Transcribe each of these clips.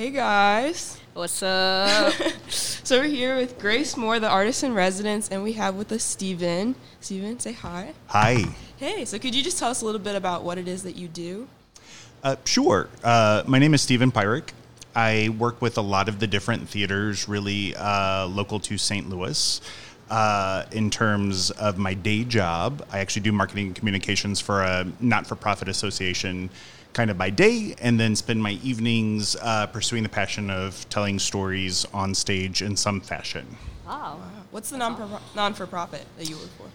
Hey guys. What's up? So we're here with Grace Moore, the artist in residence, and we have with us Stephen. Stephen, say hi. Hi. Hey, so could you just tell us a little bit about what it is that you do? Uh, sure. Uh, my name is Stephen Peirick. I work with a lot of the different theaters, really uh, local to St. Louis. Uh, in terms of my day job, I actually do marketing and communications for a not for profit association kind of by day, and then spend my evenings uh, pursuing the passion of telling stories on stage in some fashion. Wow. What's the non non for profit that you work for?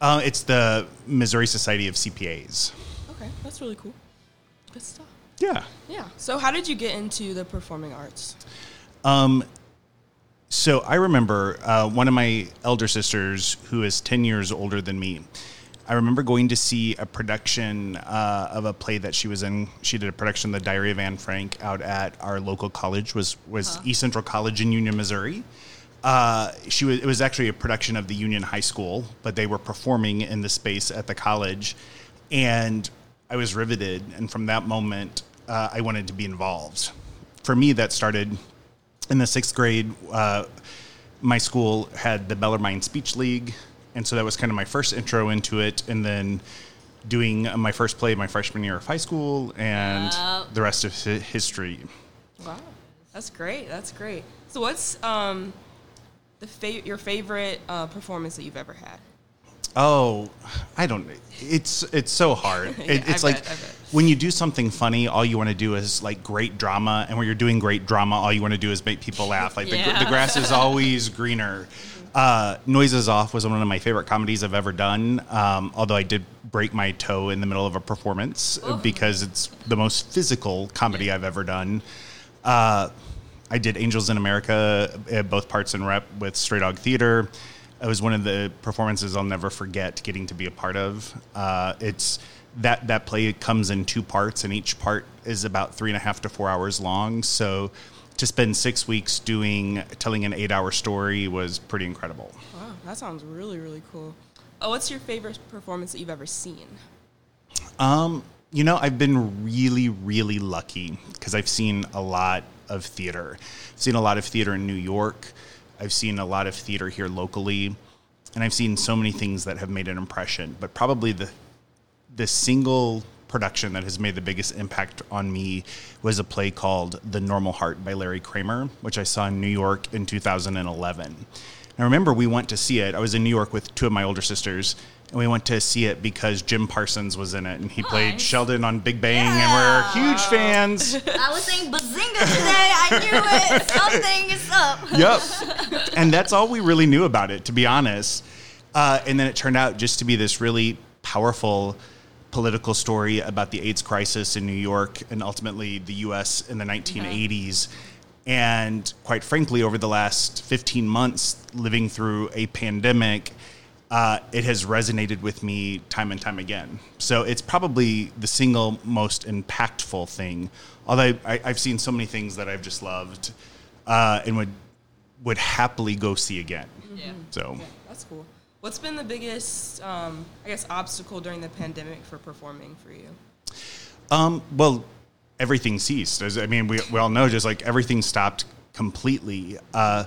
Uh, it's the Missouri Society of CPAs. Okay, that's really cool. Good stuff. Yeah. Yeah. So how did you get into the performing arts? Um, so I remember uh, one of my elder sisters, who is 10 years older than me. I remember going to see a production uh, of a play that she was in. She did a production, of The Diary of Anne Frank, out at our local college, was was East Central College in Union, Missouri. Uh, she was. It was actually a production of the Union High School, but they were performing in the space at the college, and I was riveted. And from that moment, uh, I wanted to be involved. For me, that started in the sixth grade, uh, my school had the Bellarmine Speech League, and so that was kind of my first intro into it. And then doing my first play my freshman year of high school, and Wow. the rest of history. Wow, that's great. That's great. So what's um, the fa- your favorite uh, performance that you've ever had? Oh, I don't. It's it's so hard. Yeah, It, it's I like bet, when you do something funny, all you want to do is like great drama, and when you're doing great drama, all you want to do is make people laugh. Like the, the grass is always greener. Uh, Noises Off was one of my favorite comedies I've ever done. Um, although I did break my toe in the middle of a performance uh, because it's the most physical comedy I've ever done. Uh, I did Angels in America, uh, both parts in rep with Stray Dog Theater. It was one of the performances I'll never forget getting to be a part of. Uh, it's that that play comes in two parts, and each part is about three and a half to four hours long. So to spend six weeks doing telling an eight-hour story was pretty incredible. Wow, that sounds really really cool. Oh, what's your favorite performance that you've ever seen? Um, you know, I've been really, really lucky because I've seen a lot of theater. I've seen a lot of theater in New York. I've seen a lot of theater here locally, and I've seen so many things that have made an impression. But probably the the single production that has made the biggest impact on me was a play called The Normal Heart by Larry Kramer, which I saw in New York in 2011. I remember we went to see it. I was in New York with two of my older sisters, and we went to see it because Jim Parsons was in it, and he played Sheldon on Big Bang, and we're huge fans. I was saying bazinga today. I knew it. Something is up. yep. And that's all we really knew about it, to be honest. Uh, and then it turned out just to be this really powerful political story about the AIDS crisis in New York and ultimately the US in the 1980s. And quite frankly, over the last 15 months, living through a pandemic, uh, it has resonated with me time and time again. So it's probably the single most impactful thing. Although I, I've seen so many things that I've just loved uh, and would would happily go see again. Yeah. So Yeah, that's cool. What's been the biggest, um, I guess, obstacle during the pandemic for performing for you? Um, well, everything ceased. As, I mean, we, we all know just like everything stopped completely. Uh,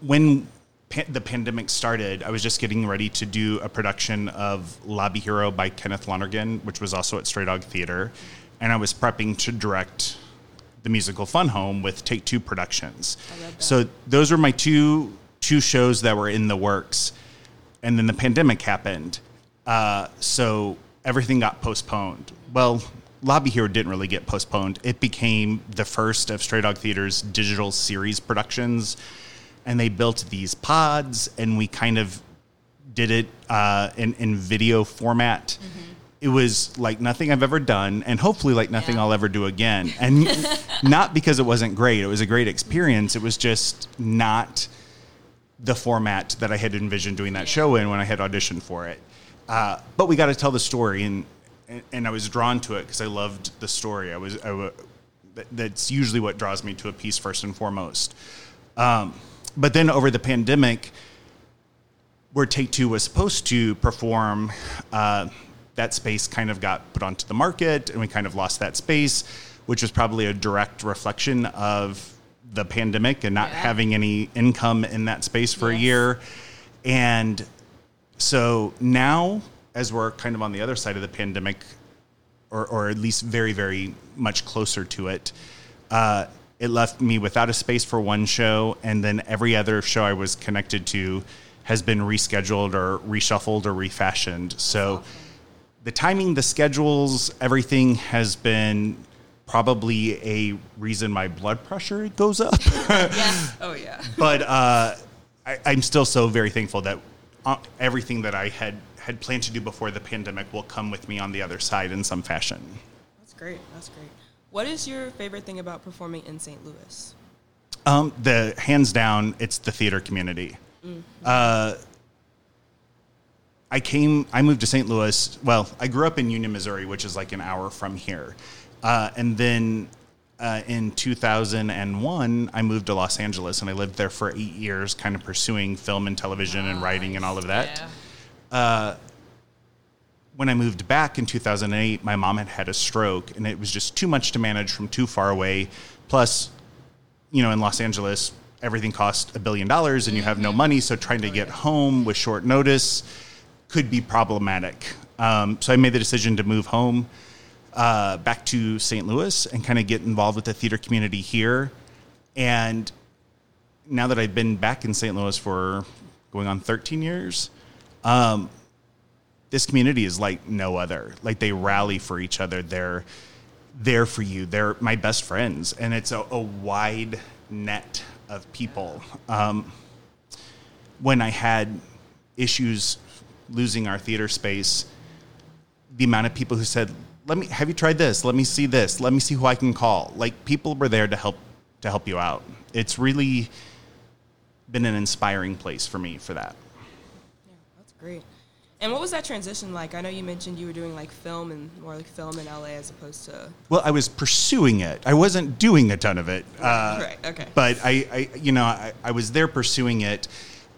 when pa- the pandemic started, I was just getting ready to do a production of Lobby Hero by Kenneth Lonergan, which was also at Stray Dog Theater. And I was prepping to direct the musical Fun Home with Take Two Productions. So those were my two two shows that were in the works. And then the pandemic happened. Uh, so everything got postponed. Well, Lobby Hero didn't really get postponed. It became the first of Stray Dog Theater's digital series productions. And they built these pods, and we kind of did it uh, in, in video format. It was like nothing I've ever done, and hopefully like nothing Yeah. I'll ever do again. And not because it wasn't great; it was a great experience. It was just not the format that I had envisioned doing that show in when I had auditioned for it. Uh, but we got to tell the story, and and, and I was drawn to it because I loved the story. I was, I that's usually what draws me to a piece first and foremost. Um, but then over the pandemic, where Take Two was supposed to perform, uh, that space kind of got put onto the market, and we kind of lost that space. which was probably a direct reflection of the pandemic and not Yeah. having any income in that space for a year. And so now, as we're kind of on the other side of the pandemic, or, or at least very, very much closer to it, uh, it left me without a space for one show. And then every other show I was connected to has been rescheduled or reshuffled or refashioned. So the timing, the schedules, everything has been probably a reason my blood pressure goes up. Yeah. Oh yeah. but uh, I, I'm still so very thankful that uh, everything that I had had planned to do before the pandemic will come with me on the other side in some fashion. That's great. That's great. What is your favorite thing about performing in St. Louis? Um, the hands down, it's the theater community. Uh, I came, I moved to St. Louis. Well, I grew up in Union, Missouri, which is like an hour from here. Uh, and then uh, in 2001, I moved to Los Angeles and I lived there for eight years, kind of pursuing film and television and writing and all of that. Yeah. when I moved back in 2008, my mom had had a stroke, and it was just too much to manage from too far away. Plus, you know, in Los Angeles, everything costs a billion dollars, and you have no money, so trying to get home with short notice could be problematic. Um, so I made the decision to move home uh, back to St. Louis and kind of get involved with the theater community here. And now that I've been back in St. Louis for going on 13 years, um, this community is like no other. Like they rally for each other. They're there for you. They're my best friends, and it's a, a wide net of people. Um, when I had issues losing our theater space, the amount of people who said, "Let me have you tried this? Let me see this. Let me see who I can call." Like people were there to help to help you out. It's really been an inspiring place for me for that. Yeah, that's great. And what was that transition like? I know you mentioned you were doing like film and more like film in LA as opposed to Well, I was pursuing it. I wasn't doing a ton of it. Uh, Right, okay. But I, I you know, I, I was there pursuing it.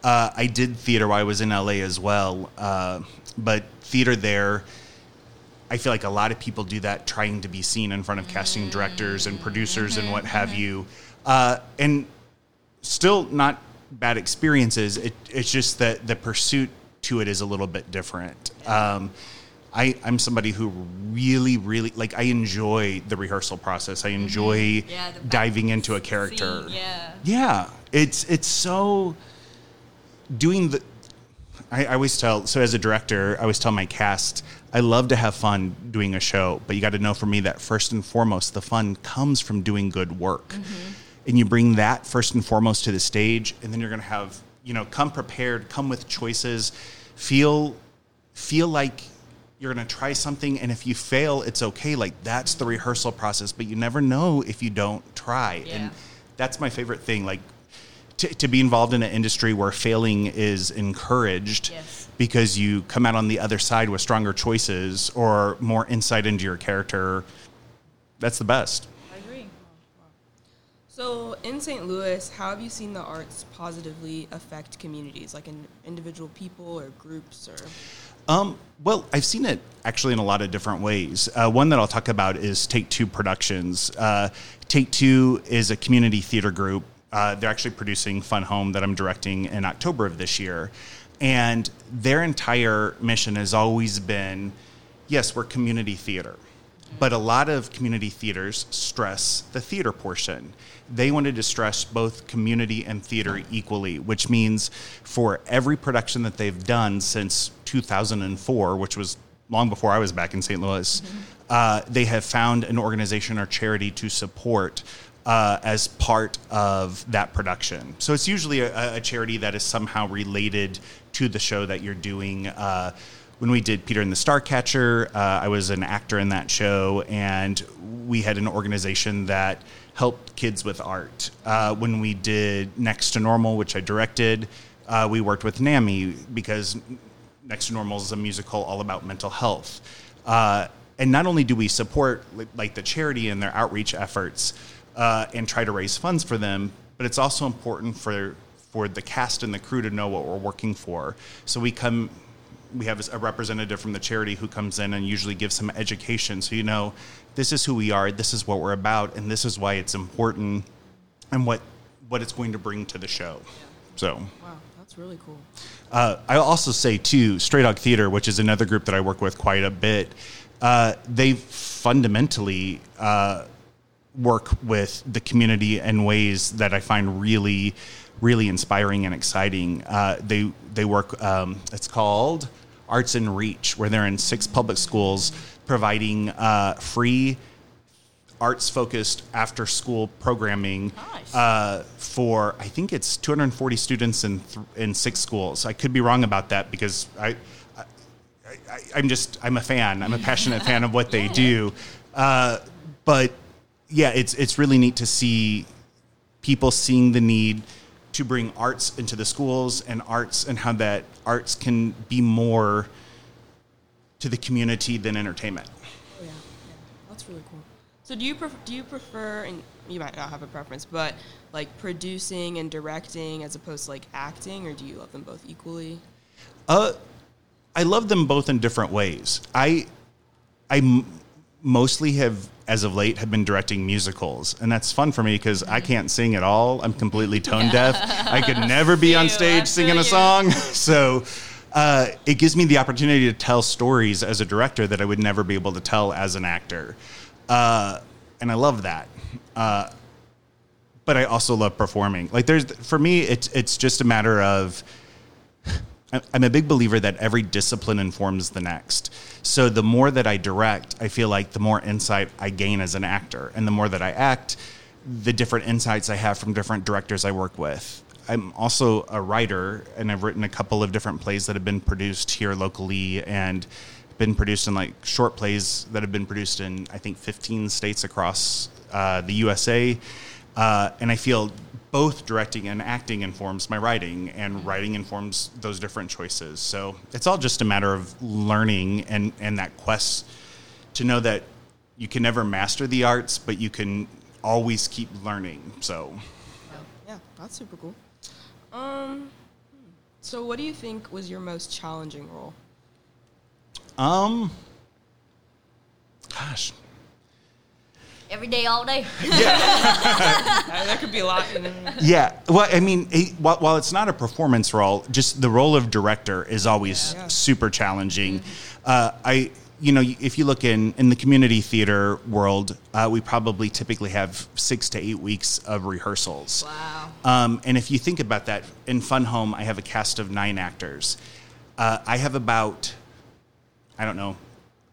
Uh, I did theater while I was in LA as well. Uh, but theater there, I feel like a lot of people do that trying to be seen in front of casting directors and producers and what have you. Uh, and still not bad experiences. It, it's just that the pursuit to it is a little bit different. Um, I, I'm somebody who really, really like. I enjoy the rehearsal process. I enjoy Yeah, the back diving into a scene, character. yeah. yeah. It's it's so doing the. I, I always tell so as a director, I always tell my cast, I love to have fun doing a show, but you got to know for me that first and foremost, the fun comes from doing good work, mm-hmm. and you bring that first and foremost to the stage, and then you're going to have you know come prepared, come with choices, feel feel like you're going to try something and if you fail it's okay like that's the rehearsal process but you never know if you don't try. Yeah. and that's my favorite thing like to, to be involved in an industry where failing is encouraged Yes. because you come out on the other side with stronger choices or more insight into your character that's the best I agree. So in St. Louis, how have you seen the arts positively affect communities, like in individual people or groups or? Um, well, I've seen it actually in a lot of different ways. Uh, one that I'll talk about is Take Two Productions. Uh, Take Two is a community theater group. Uh, they're actually producing Fun Home that I'm directing in October of this year. And their entire mission has always been yes, we're community theater. But a lot of community theaters stress the theater portion. They wanted to stress both community and theater equally, which means for every production that they've done since 2004, which was long before I was back in St. Louis, uh, they have found an organization or charity to support uh, as part of that production. So it's usually a, a charity that is somehow related to the show that you're doing. Uh, when we did Peter and the Starcatcher, uh, I was an actor in that show, and we had an organization that helped kids with art. Uh, when we did Next to Normal, which I directed, uh, we worked with NAMI because Next to Normal is a musical all about mental health. Uh, and not only do we support like the charity and their outreach efforts uh, and try to raise funds for them, but it's also important for for the cast and the crew to know what we're working for. So we come we have a representative from the charity who comes in and usually gives some education. So you know, this is who we are, this is what we're about, and this is why it's important, and what what it's going to bring to the show. So. Wow, that's really cool. Uh, I'll also say too, Stray Dog Theater, which is another group that I work with quite a bit. Uh, they fundamentally uh, work with the community in ways that I find really, really inspiring and exciting. Uh, they they work. Um, it's called Arts in Reach, where they're in six public schools providing uh, free arts focused after school programming Nice. uh, for I think it's 240 students in th- in six schools. I could be wrong about that because I, I, I I'm just I'm a fan. I'm a passionate fan of what they do. Uh, but yeah, it's it's really neat to see people seeing the need to bring arts into the schools and arts and how that arts can be more to the community than entertainment. Oh yeah, yeah, that's really cool. So do you pref- do you prefer, and you might not have a preference, but like producing and directing as opposed to like acting, or do you love them both equally? Uh, I love them both in different ways. I, I m- mostly have, as of late, have been directing musicals, and that's fun for me because I can't sing at all. I'm completely tone deaf. I could never be on stage singing you. a song. So. Uh, it gives me the opportunity to tell stories as a director that I would never be able to tell as an actor, uh, and I love that. Uh, but I also love performing. Like there's for me, it's it's just a matter of I'm a big believer that every discipline informs the next. So the more that I direct, I feel like the more insight I gain as an actor, and the more that I act, the different insights I have from different directors I work with. I'm also a writer, and I've written a couple of different plays that have been produced here locally and been produced in like short plays that have been produced in I think 15 states across uh, the USA. Uh, and I feel both directing and acting informs my writing, and writing informs those different choices. So it's all just a matter of learning and, and that quest to know that you can never master the arts, but you can always keep learning. So Yeah, that's super cool. Um, so what do you think was your most challenging role? Um, gosh, Every day, all day. Uh, that could be a lot. Yeah. Well, I mean, it, while, while it's not a performance role, just the role of director is always Yeah. super challenging. Uh, I, you know, if you look in in the community theater world, uh, we probably typically have six to eight weeks of rehearsals. Wow. Um, and if you think about that, in Fun Home, I have a cast of nine actors. Uh, I have about, I don't know,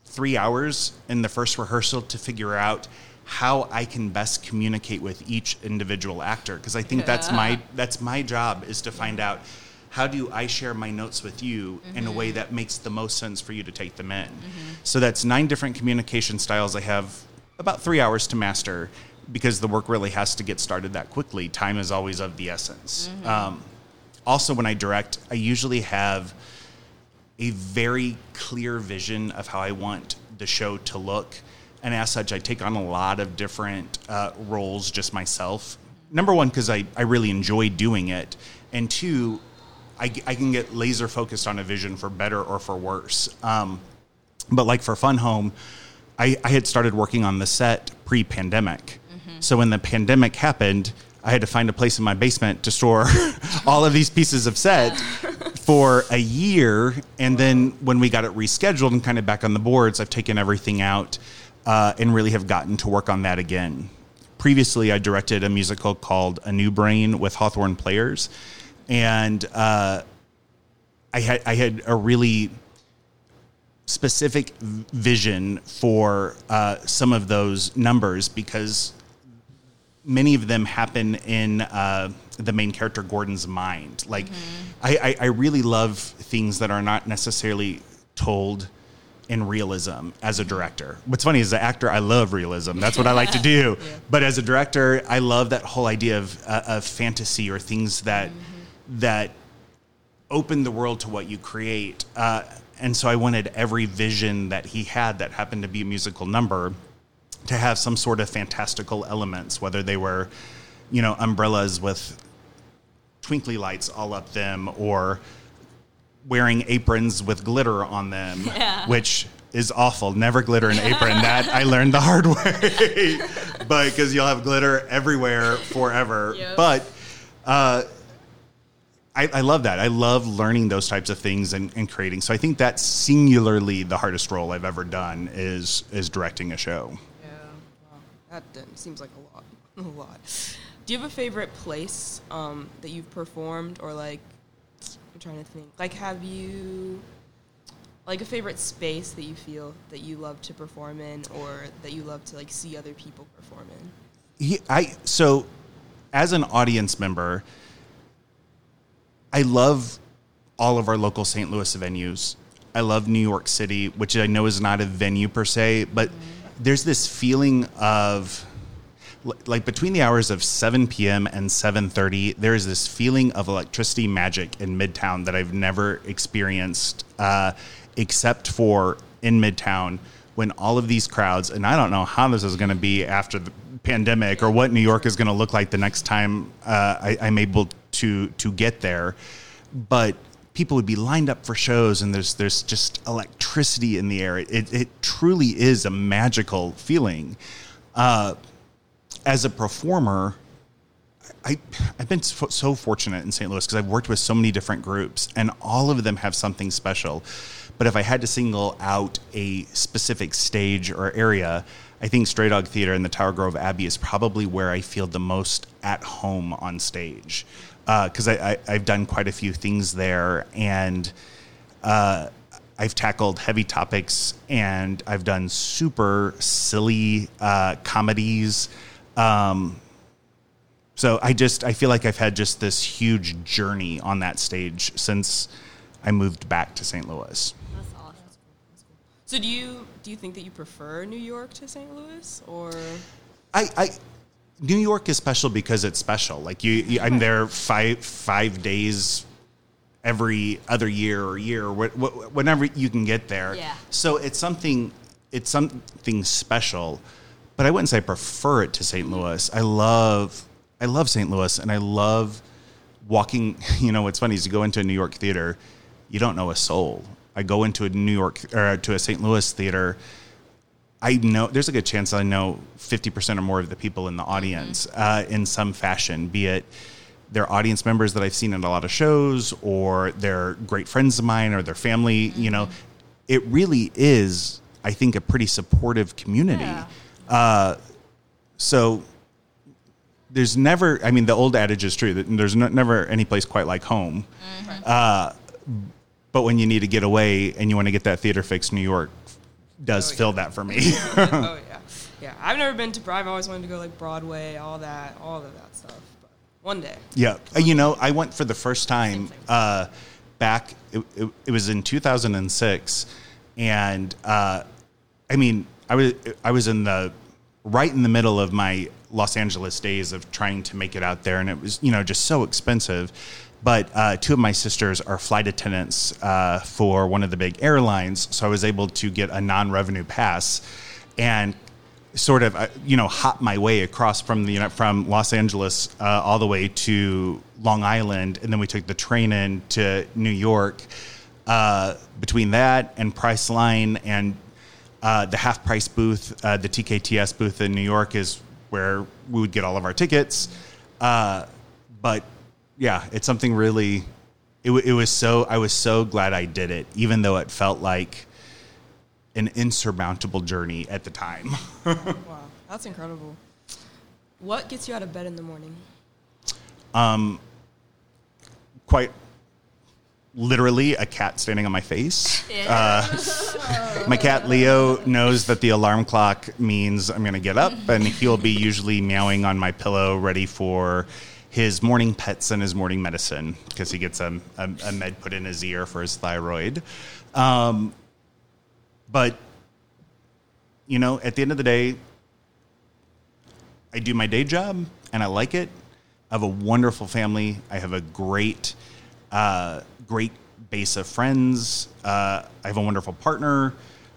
three hours in the first rehearsal to figure out how I can best communicate with each individual actor because I think that's my that's my job is to find out how do I share my notes with you in a way mm-hmm. that makes the most sense for you to take them in. Mm-hmm. So that's nine different communication styles I have about 3 hours to master because the work really has to get started that quickly. Time is always of the essence. Mm-hmm. Um, also when I direct, I usually have a very clear vision of how I want the show to look. And as such, I take on a lot of different uh, roles just myself. Number one, because I, I really enjoy doing it. And two, I, I can get laser focused on a vision for better or for worse. Um, but like for Fun Home, I, I had started working on the set pre pandemic. So when the pandemic happened, I had to find a place in my basement to store all of these pieces of set for a year. And then when we got it rescheduled and kind of back on the boards, I've taken everything out uh, and really have gotten to work on that again. Previously, I directed a musical called A New Brain with Hawthorne Players. And uh, I had I had a really specific vision for uh, some of those numbers because many of them happen in uh, the main character Gordon's mind. Like, I, I, I really love things that are not necessarily told in realism as a director. What's funny is, as an actor, I love realism. That's what I like to do. But as a director, I love that whole idea of, uh, of fantasy or things that that open the world to what you create. Uh, and so I wanted every vision that he had that happened to be a musical number to have some sort of fantastical elements, whether they were, you know, umbrellas with twinkly lights all up them or wearing aprons with glitter on them, Yeah. which is awful. Never glitter an apron. that I learned the hard way. but because you'll have glitter everywhere forever. Yep. But uh, I, I love that. I love learning those types of things and, and creating. So I think that's singularly the hardest role I've ever done is is directing a show. Yeah. Wow. That seems like a lot. A lot. Do you have a favorite place um, that you've performed or like trying to think. Like have you like a favorite space that you feel that you love to perform in or that you love to like see other people perform in? He, I so as an audience member, I love all of our local St. Louis venues. I love New York City, which I know is not a venue per se, but mm-hmm. there's this feeling of like between the hours of 7 p.m. and 7:30, there is this feeling of electricity magic in Midtown that I've never experienced, uh, except for in Midtown when all of these crowds. And I don't know how this is going to be after the pandemic or what New York is going to look like the next time uh, I, I'm able to to get there, but people would be lined up for shows and there's there's just electricity in the air it, it truly is a magical feeling uh, as a performer, I, I've been so, fortunate in St. Louis because I've worked with so many different groups, and all of them have something special. But if I had to single out a specific stage or area, I think Stray Dog Theater and the Tower Grove Abbey is probably where I feel the most at home on stage. Because I, I, I've done quite a few things there, and uh, I've tackled heavy topics and I've done super silly uh, comedies. Um, so I just I feel like I've had just this huge journey on that stage since I moved back to St. Louis. That's awesome. So do you do you think that you prefer New York to St. Louis or I, I New York is special because it's special. Like you, you I'm there five five days every other year or year, wh- wh- whenever you can get there. Yeah. So it's something it's something special, but I wouldn't say I prefer it to St. Louis. I love I love St. Louis, and I love walking. You know, what's funny is you go into a New York theater, you don't know a soul. I go into a New York or to a St. Louis theater. I know there's a good chance I know 50% or more of the people in the audience uh, in some fashion, be it they're audience members that I've seen in a lot of shows or they're great friends of mine or their family. You know, it really is, I think, a pretty supportive community. Yeah. Uh, so there's never, I mean, the old adage is true that there's no, never any place quite like home. Uh, but when you need to get away and you want to get that theater fix, New York does Oh, yeah. fill that for me. oh yeah, yeah. I've never been to. I've always wanted to go like Broadway, all that, all of that stuff. But one day. yeah, Uh, you know, I went for the first time uh, back. It, it, it was in 2006, and uh, I mean, I was I was in the right in the middle of my Los Angeles days of trying to make it out there, and it was you know just so expensive. But uh, two of my sisters are flight attendants uh, for one of the big airlines, so I was able to get a non-revenue pass, and sort of uh, you know hop my way across from the you know, from Los Angeles uh, all the way to Long Island, and then we took the train in to New York. Uh, between that and Priceline and uh, the half price booth, uh, the TKTS booth in New York is where we would get all of our tickets. Uh, but yeah, it's something really. It, it was so. I was so glad I did it, even though it felt like an insurmountable journey at the time. Wow, that's incredible. What gets you out of bed in the morning? Um, Quite literally, a cat standing on my face. Uh, my cat Leo knows that the alarm clock means I'm going to get up, and he'll be usually meowing on my pillow, ready for his morning pets and his morning medicine because he gets a, a, a med put in his ear for his thyroid. Um, but you know, at the end of the day, I do my day job and I like it. I have a wonderful family. I have a great, uh, great base of friends. Uh, I have a wonderful partner.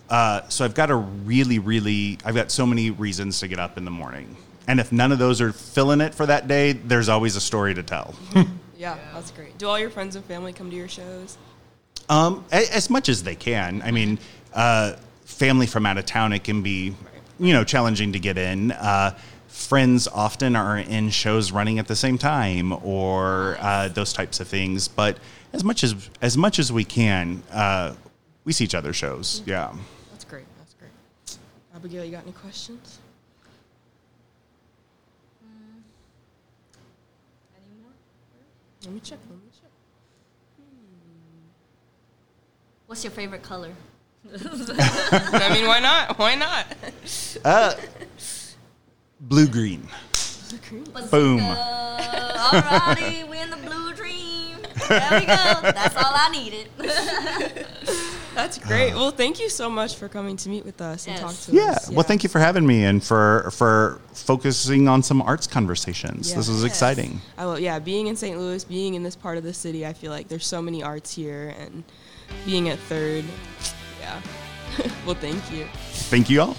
Uh, so I've got a really, really, I've got so many reasons to get up in the morning. And if none of those are filling it for that day, there's always a story to tell. Yeah, that's great. Do all your friends and family come to your shows? Um, a- as much as they can. I mean, uh, family from out of town, it can be, you know, challenging to get in. Uh, friends often are in shows running at the same time, or uh, those types of things. But as much as as much as we can, uh, we see each other shows. Mm-hmm. Yeah. That's great. That's great. Abigail, you got any questions? Any more? Let me check. Let me check. What's your favorite color? I mean, why not? Why not? Uh, blue green. Boom. Alrighty, There we go. That's all I needed. That's great. Well, thank you so much for coming to meet with us and Yes. talk to Yeah. us. Yeah. Well, thank you for having me and for for focusing on some arts conversations. Yeah. This was Yes. exciting. I love, yeah, being in St. Louis, being in this part of the city, I feel like there's so many arts here, and being at Third, yeah. well, thank you. Thank you all.